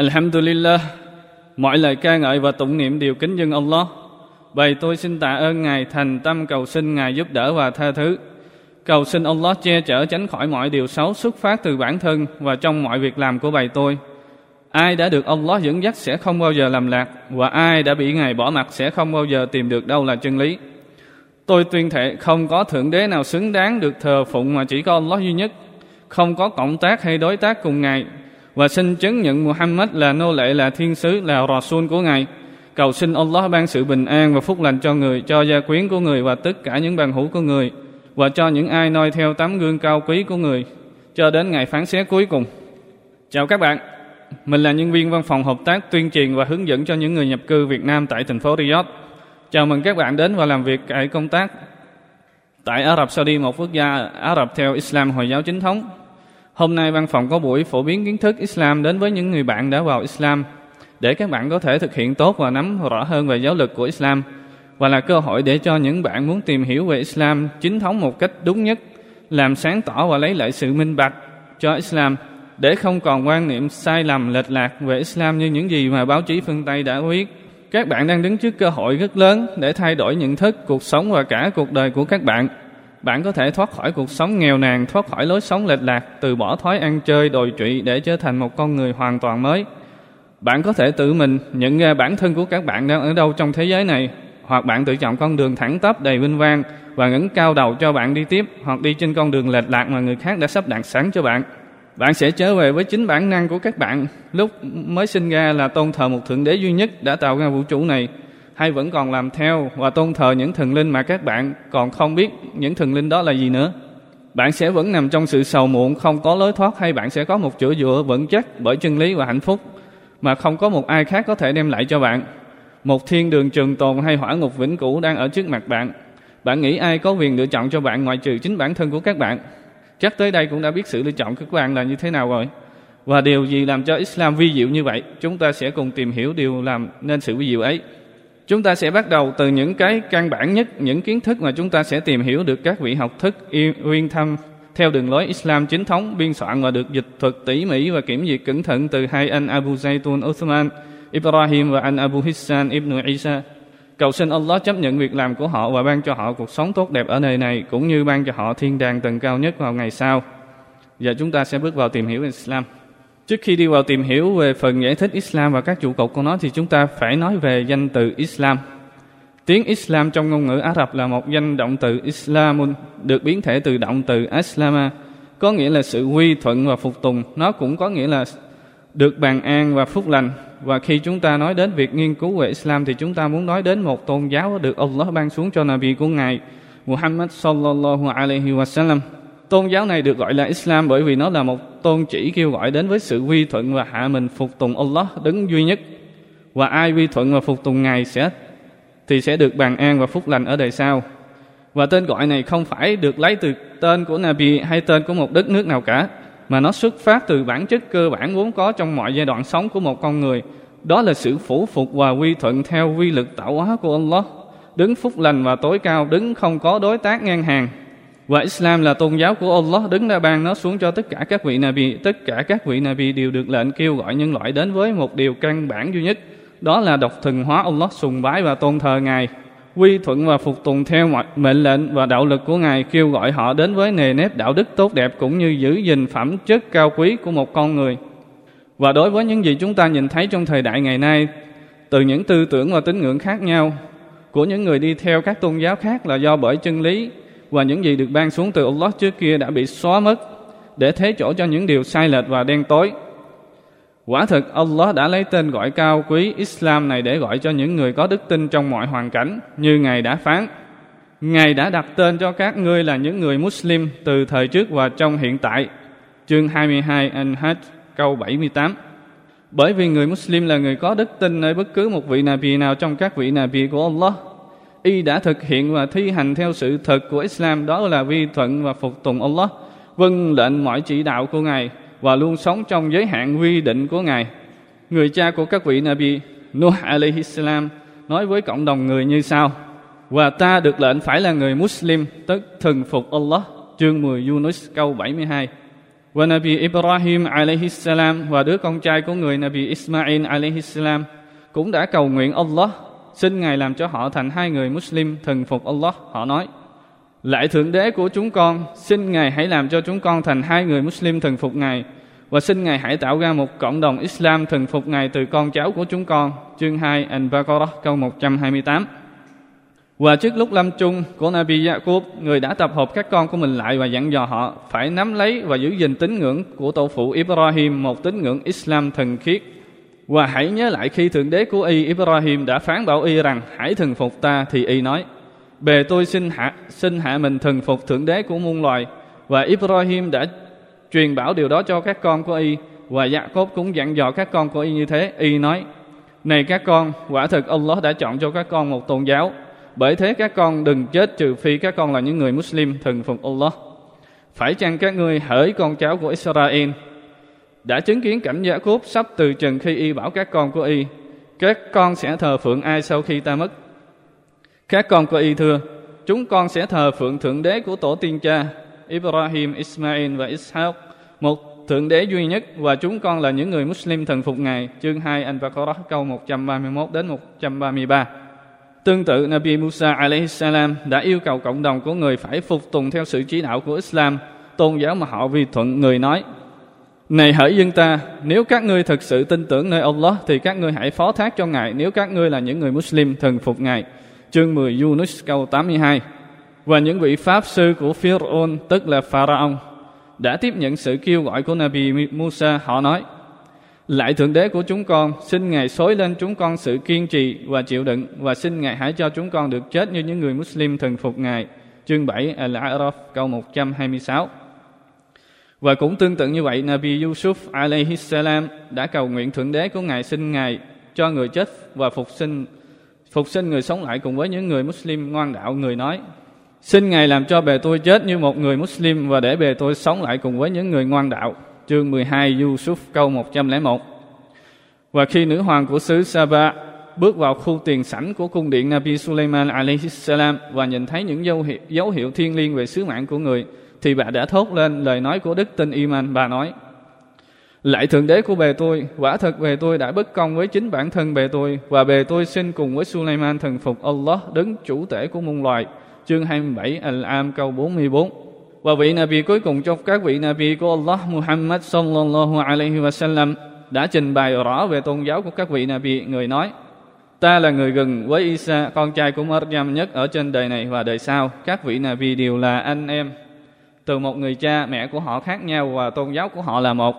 Alhamdulillah, Mọi lời ca ngợi và tụng niệm đều kính dân Allah. Bày tôi xin tạ ơn Ngài thành tâm cầu xin Ngài giúp đỡ và tha thứ. Cầu xin Allah che chở tránh khỏi mọi điều xấu xuất phát từ bản thân và trong mọi việc làm của bầy tôi. Ai đã được Allah dẫn dắt sẽ không bao giờ làm lạc, Và ai đã bị Ngài bỏ mặt sẽ không bao giờ tìm được đâu là chân lý. Tôi tuyên thệ không có thượng đế nào xứng đáng được thờ phụng mà chỉ có Allah duy nhất. Không có cộng tác hay đối tác cùng Ngài và xin chứng nhận Muhammad là nô lệ là thiên sứ là Rasul của Ngài. Cầu xin Allah ban sự bình an và phúc lành cho người, cho gia quyến của người và tất cả những bằng hữu của người và cho những ai noi theo tấm gương cao quý của người cho đến ngày phán xét cuối cùng. Chào các bạn. Mình là nhân viên văn phòng hợp tác tuyên truyền và hướng dẫn cho những người nhập cư Việt Nam tại thành phố Riyadh. Chào mừng các bạn đến và làm việc tại công tác tại Ả Rập Saudi, một quốc gia Ả Rập theo Islam Hồi giáo chính thống. Hôm nay văn phòng có buổi phổ biến kiến thức Islam đến với những người bạn đã vào Islam để các bạn có thể thực hiện tốt và nắm rõ hơn về giáo lực của Islam và là cơ hội để cho những bạn muốn tìm hiểu về Islam chính thống một cách đúng nhất, làm sáng tỏ và lấy lại sự minh bạch cho Islam để không còn quan niệm sai lầm lệch lạc về Islam như những gì mà báo chí phương Tây đã viết. Các bạn đang đứng trước cơ hội rất lớn để thay đổi nhận thức, cuộc sống và cả cuộc đời của các bạn bạn có thể thoát khỏi cuộc sống nghèo nàn, thoát khỏi lối sống lệch lạc, từ bỏ thói ăn chơi, đồi trụy để trở thành một con người hoàn toàn mới. Bạn có thể tự mình nhận ra bản thân của các bạn đang ở đâu trong thế giới này, hoặc bạn tự chọn con đường thẳng tắp đầy vinh quang và ngẩng cao đầu cho bạn đi tiếp, hoặc đi trên con đường lệch lạc mà người khác đã sắp đặt sẵn cho bạn. Bạn sẽ trở về với chính bản năng của các bạn lúc mới sinh ra là tôn thờ một thượng đế duy nhất đã tạo ra vũ trụ này hay vẫn còn làm theo và tôn thờ những thần linh mà các bạn còn không biết những thần linh đó là gì nữa. Bạn sẽ vẫn nằm trong sự sầu muộn, không có lối thoát hay bạn sẽ có một chỗ dựa vững chắc bởi chân lý và hạnh phúc mà không có một ai khác có thể đem lại cho bạn. Một thiên đường trường tồn hay hỏa ngục vĩnh cửu đang ở trước mặt bạn. Bạn nghĩ ai có quyền lựa chọn cho bạn ngoại trừ chính bản thân của các bạn? Chắc tới đây cũng đã biết sự lựa chọn của các bạn là như thế nào rồi. Và điều gì làm cho Islam vi diệu như vậy? Chúng ta sẽ cùng tìm hiểu điều làm nên sự vi diệu ấy. Chúng ta sẽ bắt đầu từ những cái căn bản nhất, những kiến thức mà chúng ta sẽ tìm hiểu được các vị học thức uyên thâm theo đường lối Islam chính thống biên soạn và được dịch thuật tỉ mỉ và kiểm duyệt cẩn thận từ hai anh Abu Zaytun Uthman Ibrahim và anh Abu Hissan Ibn Isa. Cầu xin Allah chấp nhận việc làm của họ và ban cho họ cuộc sống tốt đẹp ở nơi này cũng như ban cho họ thiên đàng tầng cao nhất vào ngày sau. Giờ chúng ta sẽ bước vào tìm hiểu Islam. Trước khi đi vào tìm hiểu về phần giải thích Islam và các trụ cột của nó thì chúng ta phải nói về danh từ Islam. Tiếng Islam trong ngôn ngữ Ả Rập là một danh động từ Islamun, được biến thể từ động từ Aslama, có nghĩa là sự quy thuận và phục tùng. Nó cũng có nghĩa là được bàn an và phúc lành. Và khi chúng ta nói đến việc nghiên cứu về Islam thì chúng ta muốn nói đến một tôn giáo được Allah ban xuống cho Nabi của Ngài Muhammad sallallahu alaihi wasallam. Tôn giáo này được gọi là Islam bởi vì nó là một tôn chỉ kêu gọi đến với sự quy thuận và hạ mình phục tùng Allah đứng duy nhất. Và ai quy thuận và phục tùng Ngài sẽ thì sẽ được bàn an và phúc lành ở đời sau. Và tên gọi này không phải được lấy từ tên của Nabi hay tên của một đất nước nào cả, mà nó xuất phát từ bản chất cơ bản vốn có trong mọi giai đoạn sống của một con người. Đó là sự phủ phục và quy thuận theo quy lực tạo hóa của Allah, đứng phúc lành và tối cao, đứng không có đối tác ngang hàng, và Islam là tôn giáo của Allah đứng ra ban nó xuống cho tất cả các vị Nabi. Tất cả các vị Nabi đều được lệnh kêu gọi nhân loại đến với một điều căn bản duy nhất. Đó là độc thần hóa Allah sùng bái và tôn thờ Ngài. Quy thuận và phục tùng theo mọi mệnh lệnh và đạo lực của Ngài kêu gọi họ đến với nề nếp đạo đức tốt đẹp cũng như giữ gìn phẩm chất cao quý của một con người. Và đối với những gì chúng ta nhìn thấy trong thời đại ngày nay, từ những tư tưởng và tín ngưỡng khác nhau của những người đi theo các tôn giáo khác là do bởi chân lý và những gì được ban xuống từ Allah trước kia đã bị xóa mất, để thế chỗ cho những điều sai lệch và đen tối. Quả thực, Allah đã lấy tên gọi cao quý Islam này để gọi cho những người có đức tin trong mọi hoàn cảnh như Ngài đã phán. Ngài đã đặt tên cho các ngươi là những người Muslim từ thời trước và trong hiện tại. Chương 22 An-Hajj, câu 78 Bởi vì người Muslim là người có đức tin nơi bất cứ một vị Nabi nào trong các vị Nabi của Allah. Y đã thực hiện và thi hành theo sự thật của Islam đó là vi thuận và phục tùng Allah, vâng lệnh mọi chỉ đạo của Ngài và luôn sống trong giới hạn quy định của Ngài. Người cha của các vị Nabi, Nuh alayhi salam, nói với cộng đồng người như sau. Và ta được lệnh phải là người Muslim, tức thần phục Allah. Chương 10 Yunus câu 72. Và Nabi Ibrahim alayhi salam và đứa con trai của người Nabi Ismail alayhi salam cũng đã cầu nguyện Allah xin Ngài làm cho họ thành hai người Muslim thần phục Allah. Họ nói, Lại Thượng Đế của chúng con, xin Ngài hãy làm cho chúng con thành hai người Muslim thần phục Ngài và xin Ngài hãy tạo ra một cộng đồng Islam thần phục Ngài từ con cháu của chúng con. Chương 2 Al-Baqarah câu 128 và trước lúc lâm chung của Nabi Yaqub, người đã tập hợp các con của mình lại và dặn dò họ phải nắm lấy và giữ gìn tín ngưỡng của tổ phụ Ibrahim, một tín ngưỡng Islam thần khiết. Và hãy nhớ lại khi Thượng Đế của y Ibrahim đã phán bảo y rằng hãy thần phục ta thì y nói Bề tôi xin hạ, xin hạ mình thần phục Thượng Đế của muôn loài. Và Ibrahim đã truyền bảo điều đó cho các con của y Và Jacob cũng dặn dò các con của y như thế. Y nói Này các con, quả thực Allah đã chọn cho các con một tôn giáo. Bởi thế các con đừng chết trừ phi các con là những người Muslim thần phục Allah. Phải chăng các ngươi hỡi con cháu của Israel? Đã chứng kiến cảnh giả cốt sắp từ trần khi y bảo các con của y các con sẽ thờ phượng ai sau khi ta mất các con của y thưa chúng con sẽ thờ phượng thượng đế của tổ tiên cha Ibrahim, Ismail và Ishaq một thượng đế duy nhất và chúng con là những người Muslim thần phục Ngài chương 2 Al-Baqarah câu 131 đến 133 Tương tự Nabi Musa salam đã yêu cầu cộng đồng của người phải phục tùng theo sự chỉ đạo của Islam, tôn giáo mà họ vi thuận người nói. Này hỡi dân ta, nếu các ngươi thực sự tin tưởng nơi Allah thì các ngươi hãy phó thác cho Ngài nếu các ngươi là những người Muslim thần phục Ngài. Chương 10 Yunus câu 82 Và những vị Pháp sư của Pharaoh tức là Pharaon đã tiếp nhận sự kêu gọi của Nabi Musa. Họ nói, lại Thượng Đế của chúng con, xin Ngài xối lên chúng con sự kiên trì và chịu đựng và xin Ngài hãy cho chúng con được chết như những người Muslim thần phục Ngài. Chương 7 Al-A'raf câu 126 và cũng tương tự như vậy, Nabi Yusuf alayhi salam đã cầu nguyện Thượng Đế của Ngài xin Ngài cho người chết và phục sinh phục sinh người sống lại cùng với những người Muslim ngoan đạo người nói Xin Ngài làm cho bề tôi chết như một người Muslim và để bề tôi sống lại cùng với những người ngoan đạo chương 12 Yusuf câu 101. Và khi nữ hoàng của xứ Saba bước vào khu tiền sảnh của cung điện Nabi Sulaiman alayhi salam và nhìn thấy những dấu hiệu, dấu hiệu thiên liêng về sứ mạng của người, thì bà đã thốt lên lời nói của đức tin Iman. Bà nói, Lại Thượng Đế của bề tôi, quả thật bề tôi đã bất công với chính bản thân bề tôi, và bề tôi xin cùng với suleiman thần phục Allah, đứng chủ tể của muôn loài. Chương 27 Al-Am câu 44 và vị Nabi cuối cùng trong các vị Nabi của Allah Muhammad sallallahu alaihi wasallam đã trình bày rõ về tôn giáo của các vị Nabi. Người nói, ta là người gần với Isa, con trai của Maryam nhất ở trên đời này và đời sau. Các vị Nabi đều là anh em. Từ một người cha, mẹ của họ khác nhau và tôn giáo của họ là một.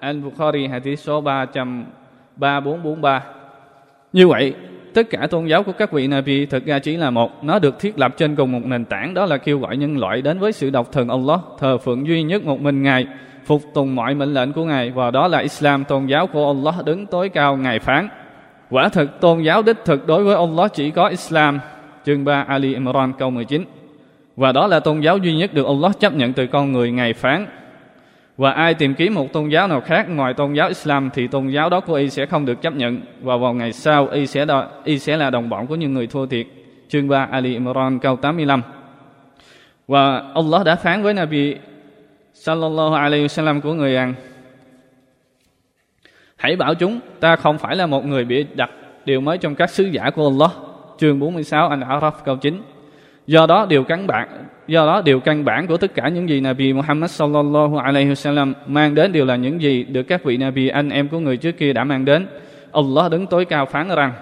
Al-Bukhari hadith số 33443. Như vậy, tất cả tôn giáo của các vị Nabi thực ra chỉ là một. Nó được thiết lập trên cùng một nền tảng đó là kêu gọi nhân loại đến với sự độc thần Allah, thờ phượng duy nhất một mình Ngài, phục tùng mọi mệnh lệnh của Ngài và đó là Islam, tôn giáo của Allah đứng tối cao Ngài phán. Quả thực tôn giáo đích thực đối với Allah chỉ có Islam. Chương 3 Ali Imran câu 19. Và đó là tôn giáo duy nhất được Allah chấp nhận từ con người ngày phán và ai tìm kiếm một tôn giáo nào khác ngoài tôn giáo Islam thì tôn giáo đó của y sẽ không được chấp nhận và vào ngày sau y sẽ đo, y sẽ là đồng bọn của những người thua thiệt. Chương 3 Ali Imran câu 85. Và Allah đã phán với Nabi sallallahu alaihi wasallam của người rằng Hãy bảo chúng ta không phải là một người bị đặt điều mới trong các sứ giả của Allah. Chương 46 An-Araf câu 9. Do đó điều căn bản do đó điều căn bản của tất cả những gì Nabi Muhammad sallallahu alaihi wasallam mang đến đều là những gì được các vị Nabi anh em của người trước kia đã mang đến. Allah đứng tối cao phán rằng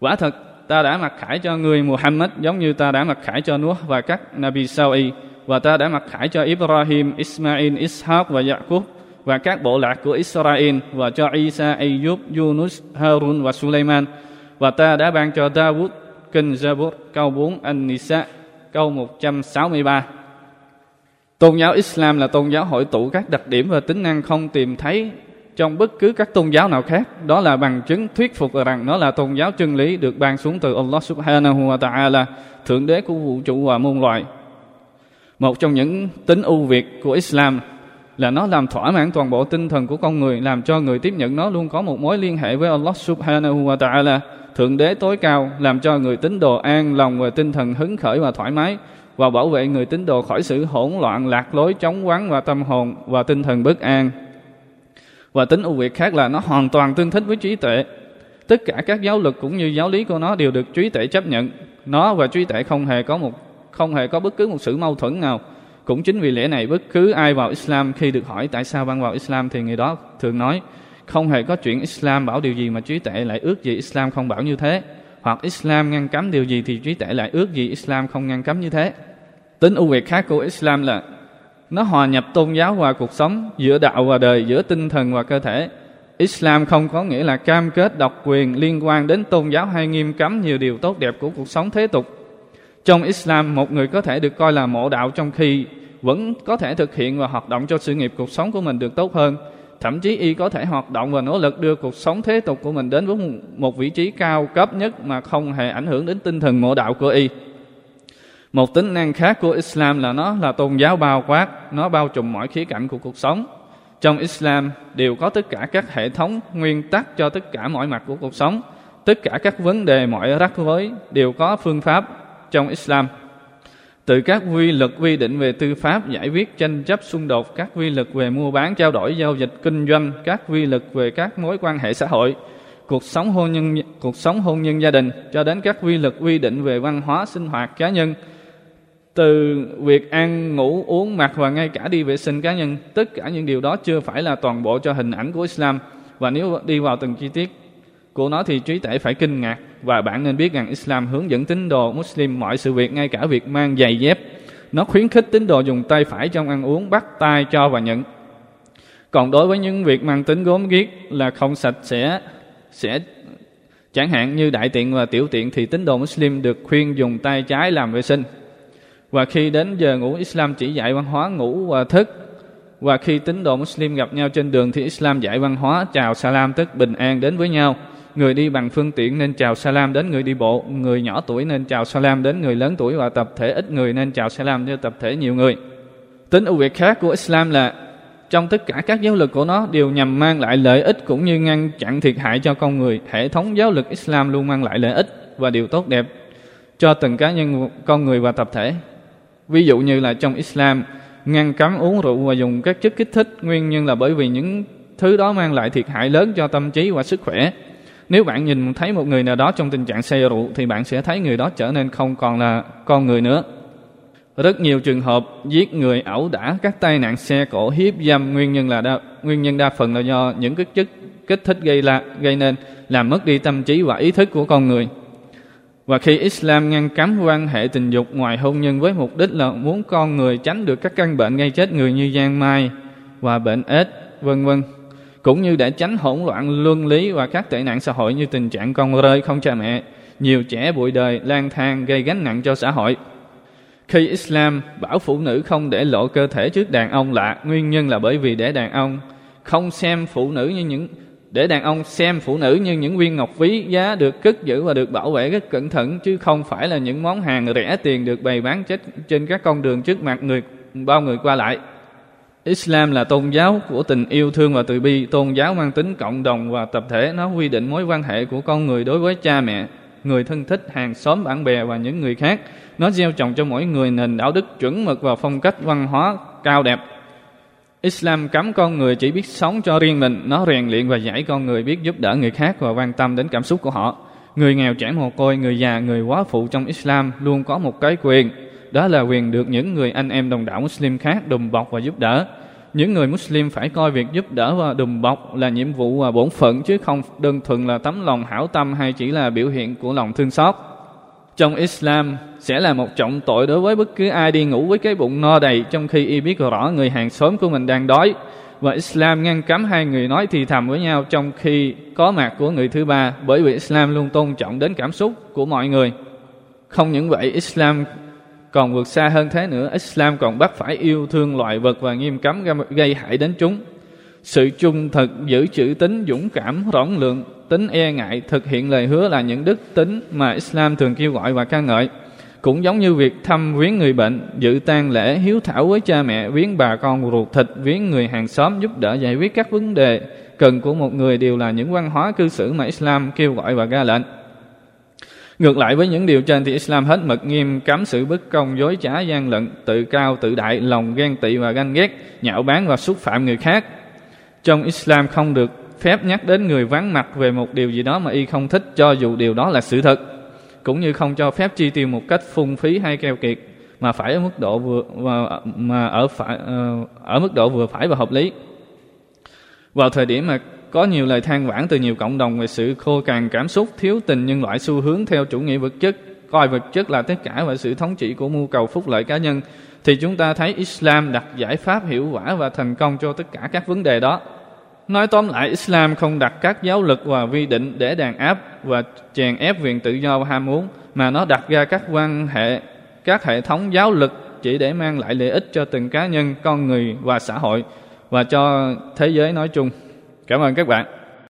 Quả thật ta đã mặc khải cho người Muhammad giống như ta đã mặc khải cho Nuh và các Nabi sau y và ta đã mặc khải cho Ibrahim, Ismail, Ishaq và Yaqub và các bộ lạc của Israel và cho Isa, Ayub, Yunus, Harun và Sulaiman và ta đã ban cho david Kinh Zabur, câu 4 An-Nisa, câu 163. Tôn giáo Islam là tôn giáo hội tụ các đặc điểm và tính năng không tìm thấy trong bất cứ các tôn giáo nào khác. Đó là bằng chứng thuyết phục rằng nó là tôn giáo chân lý được ban xuống từ Allah Subhanahu wa Taala, thượng đế của vũ trụ và muôn loài. Một trong những tính ưu việt của Islam là nó làm thỏa mãn toàn bộ tinh thần của con người, làm cho người tiếp nhận nó luôn có một mối liên hệ với Allah Subhanahu wa Taala thượng đế tối cao, làm cho người tín đồ an lòng và tinh thần hứng khởi và thoải mái, và bảo vệ người tín đồ khỏi sự hỗn loạn, lạc lối, chóng vắng và tâm hồn và tinh thần bất an. Và tính ưu việt khác là nó hoàn toàn tương thích với trí tuệ. Tất cả các giáo luật cũng như giáo lý của nó đều được trí tuệ chấp nhận. Nó và trí tuệ không hề có một, không hề có bất cứ một sự mâu thuẫn nào. Cũng chính vì lẽ này, bất cứ ai vào Islam khi được hỏi tại sao bạn vào Islam thì người đó thường nói không hề có chuyện Islam bảo điều gì mà trí tuệ lại ước gì Islam không bảo như thế. Hoặc Islam ngăn cấm điều gì thì trí tuệ lại ước gì Islam không ngăn cấm như thế. Tính ưu việt khác của Islam là nó hòa nhập tôn giáo và cuộc sống, giữa đạo và đời, giữa tinh thần và cơ thể. Islam không có nghĩa là cam kết độc quyền liên quan đến tôn giáo hay nghiêm cấm nhiều điều tốt đẹp của cuộc sống thế tục. Trong Islam, một người có thể được coi là mộ đạo trong khi vẫn có thể thực hiện và hoạt động cho sự nghiệp cuộc sống của mình được tốt hơn thậm chí y có thể hoạt động và nỗ lực đưa cuộc sống thế tục của mình đến với một vị trí cao cấp nhất mà không hề ảnh hưởng đến tinh thần mộ đạo của y một tính năng khác của Islam là nó là tôn giáo bao quát, nó bao trùm mọi khía cạnh của cuộc sống. Trong Islam đều có tất cả các hệ thống nguyên tắc cho tất cả mọi mặt của cuộc sống. Tất cả các vấn đề mọi rắc rối đều có phương pháp trong Islam. Từ các quy luật quy định về tư pháp, giải quyết tranh chấp xung đột, các quy luật về mua bán, trao đổi, giao dịch, kinh doanh, các quy luật về các mối quan hệ xã hội, cuộc sống hôn nhân cuộc sống hôn nhân gia đình cho đến các quy luật quy định về văn hóa sinh hoạt cá nhân. Từ việc ăn ngủ uống mặc và ngay cả đi vệ sinh cá nhân tất cả những điều đó chưa phải là toàn bộ cho hình ảnh của Islam. Và nếu đi vào từng chi tiết của nó thì trí tể phải kinh ngạc, và bạn nên biết rằng Islam hướng dẫn tín đồ Muslim mọi sự việc, ngay cả việc mang giày dép. Nó khuyến khích tín đồ dùng tay phải trong ăn uống, bắt tay cho và nhận. Còn đối với những việc mang tính gốm ghiếc là không sạch sẽ sẽ, chẳng hạn như đại tiện và tiểu tiện thì tín đồ Muslim được khuyên dùng tay trái làm vệ sinh. Và khi đến giờ ngủ, Islam chỉ dạy văn hóa ngủ và thức. Và khi tín đồ Muslim gặp nhau trên đường thì Islam dạy văn hóa chào salam tức bình an đến với nhau người đi bằng phương tiện nên chào salam đến người đi bộ. Người nhỏ tuổi nên chào salam đến người lớn tuổi và tập thể ít người nên chào salam cho tập thể nhiều người. Tính ưu việt khác của Islam là, trong tất cả các giáo lực của nó đều nhằm mang lại lợi ích cũng như ngăn chặn thiệt hại cho con người. Hệ thống giáo lực Islam luôn mang lại lợi ích và điều tốt đẹp cho từng cá nhân, con người và tập thể. Ví dụ như là trong Islam, ngăn cấm uống rượu và dùng các chất kích thích nguyên nhân là bởi vì những thứ đó mang lại thiệt hại lớn cho tâm trí và sức khỏe. Nếu bạn nhìn thấy một người nào đó trong tình trạng say rượu thì bạn sẽ thấy người đó trở nên không còn là con người nữa. Rất nhiều trường hợp giết người ẩu đả các tai nạn xe cổ hiếp dâm nguyên nhân là đa, nguyên nhân đa phần là do những cái chất kích thích gây là gây nên làm mất đi tâm trí và ý thức của con người. Và khi Islam ngăn cấm quan hệ tình dục ngoài hôn nhân với mục đích là muốn con người tránh được các căn bệnh gây chết người như giang mai và bệnh AIDS vân vân cũng như để tránh hỗn loạn luân lý và các tệ nạn xã hội như tình trạng con rơi không cha mẹ, nhiều trẻ bụi đời, lang thang gây gánh nặng cho xã hội. Khi Islam bảo phụ nữ không để lộ cơ thể trước đàn ông lạ, nguyên nhân là bởi vì để đàn ông không xem phụ nữ như những để đàn ông xem phụ nữ như những viên ngọc quý giá được cất giữ và được bảo vệ rất cẩn thận chứ không phải là những món hàng rẻ tiền được bày bán chết trên các con đường trước mặt người bao người qua lại. Islam là tôn giáo của tình yêu thương và từ bi, tôn giáo mang tính cộng đồng và tập thể, nó quy định mối quan hệ của con người đối với cha mẹ, người thân thích, hàng xóm, bạn bè và những người khác. Nó gieo trồng cho mỗi người nền đạo đức chuẩn mực và phong cách văn hóa cao đẹp Islam cấm con người chỉ biết sống cho riêng mình, nó rèn luyện và dạy con người biết giúp đỡ người khác và quan tâm đến cảm xúc của họ. Người nghèo trẻ mồ côi, người già, người quá phụ trong Islam luôn có một cái quyền, đó là quyền được những người anh em đồng đạo Muslim khác đùm bọc và giúp đỡ. Những người Muslim phải coi việc giúp đỡ và đùm bọc là nhiệm vụ và bổn phận chứ không đơn thuần là tấm lòng hảo tâm hay chỉ là biểu hiện của lòng thương xót trong Islam sẽ là một trọng tội đối với bất cứ ai đi ngủ với cái bụng no đầy trong khi y biết rõ người hàng xóm của mình đang đói và Islam ngăn cấm hai người nói thì thầm với nhau trong khi có mặt của người thứ ba bởi vì Islam luôn tôn trọng đến cảm xúc của mọi người. Không những vậy, Islam còn vượt xa hơn thế nữa, Islam còn bắt phải yêu thương loài vật và nghiêm cấm gây hại đến chúng. sự trung thực giữ chữ tính dũng cảm rộng lượng tính e ngại thực hiện lời hứa là những đức tính mà Islam thường kêu gọi và ca ngợi. Cũng giống như việc thăm viếng người bệnh dự tang lễ hiếu thảo với cha mẹ viếng bà con ruột thịt viếng người hàng xóm giúp đỡ giải quyết các vấn đề cần của một người đều là những văn hóa cư xử mà Islam kêu gọi và ra lệnh. Ngược lại với những điều trên thì Islam hết mực nghiêm cấm sự bất công, dối trá, gian lận, tự cao, tự đại, lòng ghen tị và ganh ghét, nhạo báng và xúc phạm người khác. Trong Islam không được phép nhắc đến người vắng mặt về một điều gì đó mà y không thích cho dù điều đó là sự thật cũng như không cho phép chi tiêu một cách phung phí hay keo kiệt mà phải ở mức độ vừa mà, mà ở phải ờ, ở mức độ vừa phải và hợp lý. Vào thời điểm mà có nhiều lời than vãn từ nhiều cộng đồng về sự khô cằn cảm xúc, thiếu tình nhân loại xu hướng theo chủ nghĩa vật chất, coi vật chất là tất cả và sự thống trị của mưu cầu phúc lợi cá nhân, thì chúng ta thấy Islam đặt giải pháp hiệu quả và thành công cho tất cả các vấn đề đó. Nói tóm lại, Islam không đặt các giáo lực và vi định để đàn áp và chèn ép quyền tự do và ham muốn, mà nó đặt ra các quan hệ, các hệ thống giáo lực chỉ để mang lại lợi ích cho từng cá nhân, con người và xã hội và cho thế giới nói chung. Cảm ơn các bạn.